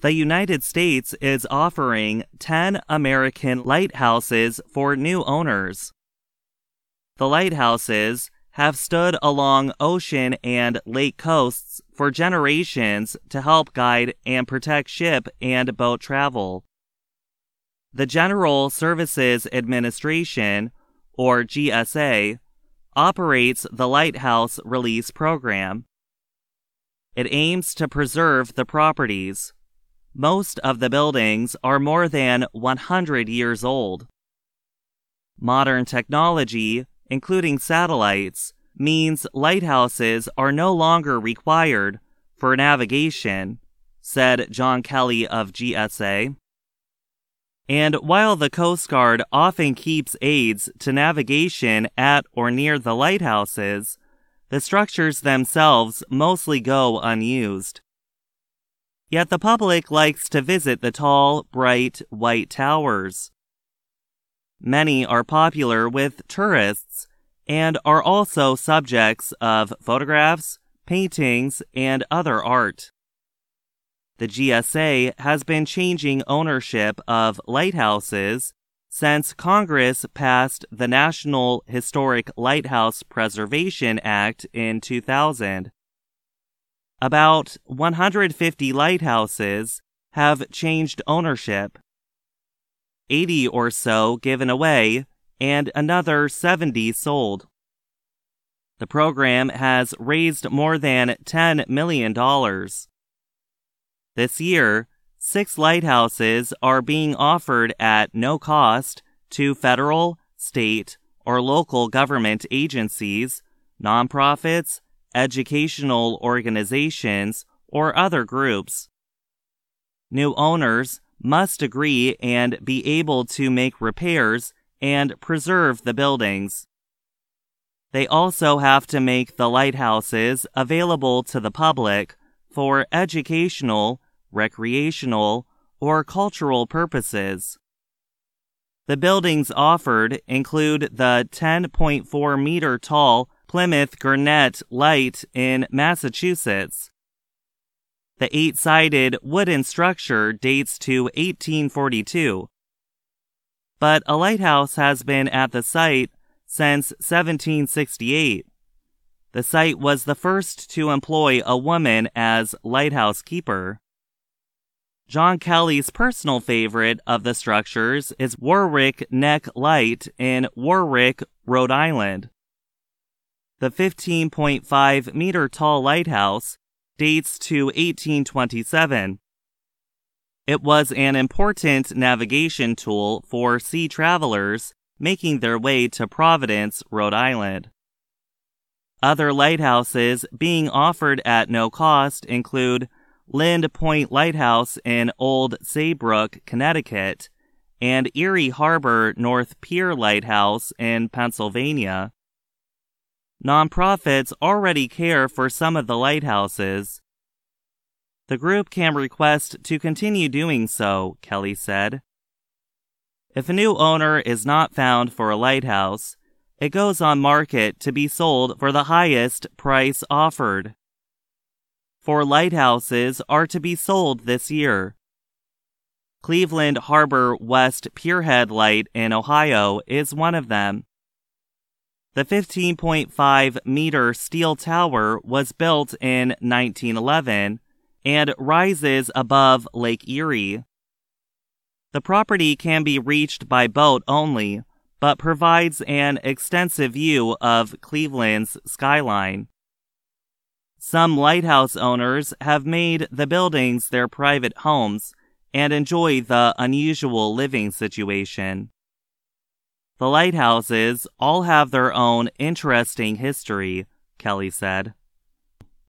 the United States is offering 10 American lighthouses for new owners. The lighthouses have stood along ocean and lake coasts for generations to help guide and protect ship and boat travel. The General Services Administration, or GSA, operates the Lighthouse Release Program. It aims to preserve the properties. Most of the buildings are more than 100 years old. Modern technology, including satellites, means lighthouses are no longer required for navigation, said John Kelly of GSA. And while the Coast Guard often keeps aids to navigation at or near the lighthouses, the structures themselves mostly go unused. Yet the public likes to visit the tall, bright, white towers. Many are popular with tourists and are also subjects of photographs, paintings, and other art. The GSA has been changing ownership of lighthouses since Congress passed the National Historic Lighthouse Preservation Act in 2000. About 150 lighthouses have changed ownership, 80 or so given away, and another 70 sold. The program has raised more than $10 million. This year, six lighthouses are being offered at no cost to federal, state, or local government agencies, nonprofits, educational organizations, or other groups. New owners must agree and be able to make repairs and preserve the buildings. They also have to make the lighthouses available to the public for educational, recreational, or cultural purposes. The buildings offered include the 10.4 meter tall Plymouth Gurnet Light in Massachusetts. The eight sided wooden structure dates to 1842. But a lighthouse has been at the site since 1768. The site was the first to employ a woman as lighthouse keeper. John Kelly's personal favorite of the structures is Warwick Neck Light in Warwick, Rhode Island. The 15.5 meter tall lighthouse dates to 1827. It was an important navigation tool for sea travelers making their way to Providence, Rhode Island. Other lighthouses being offered at no cost include Lynde Point Lighthouse in Old Saybrook, Connecticut, and Erie Harbor North Pier Lighthouse in Pennsylvania. Nonprofits already care for some of the lighthouses. The group can request to continue doing so, Kelly said. If a new owner is not found for a lighthouse, it goes on market to be sold for the highest price offered. Four lighthouses are to be sold this year. Cleveland Harbor West Pierhead Light in Ohio is one of them. The 15.5 meter steel tower was built in 1911 and rises above Lake Erie. The property can be reached by boat only, but provides an extensive view of Cleveland's skyline. Some lighthouse owners have made the buildings their private homes and enjoy the unusual living situation. The lighthouses all have their own interesting history, Kelly said.